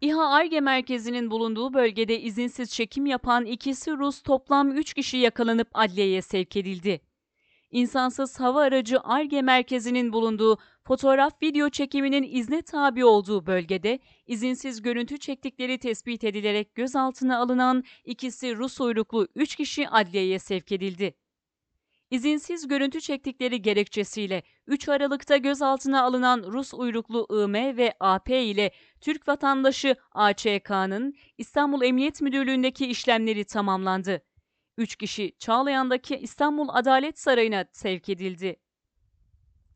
İHA ARGE merkezinin bulunduğu bölgede izinsiz çekim yapan ikisi Rus toplam 3 kişi yakalanıp adliyeye sevk edildi. İnsansız hava aracı ARGE merkezinin bulunduğu fotoğraf video çekiminin izne tabi olduğu bölgede izinsiz görüntü çektikleri tespit edilerek gözaltına alınan ikisi Rus uyruklu 3 kişi adliyeye sevk edildi. İzinsiz görüntü çektikleri gerekçesiyle 3 Aralık'ta gözaltına alınan Rus uyruklu IM ve AP ile Türk vatandaşı AÇK'nın İstanbul Emniyet Müdürlüğü'ndeki işlemleri tamamlandı. 3 kişi Çağlayan'daki İstanbul Adalet Sarayı'na sevk edildi.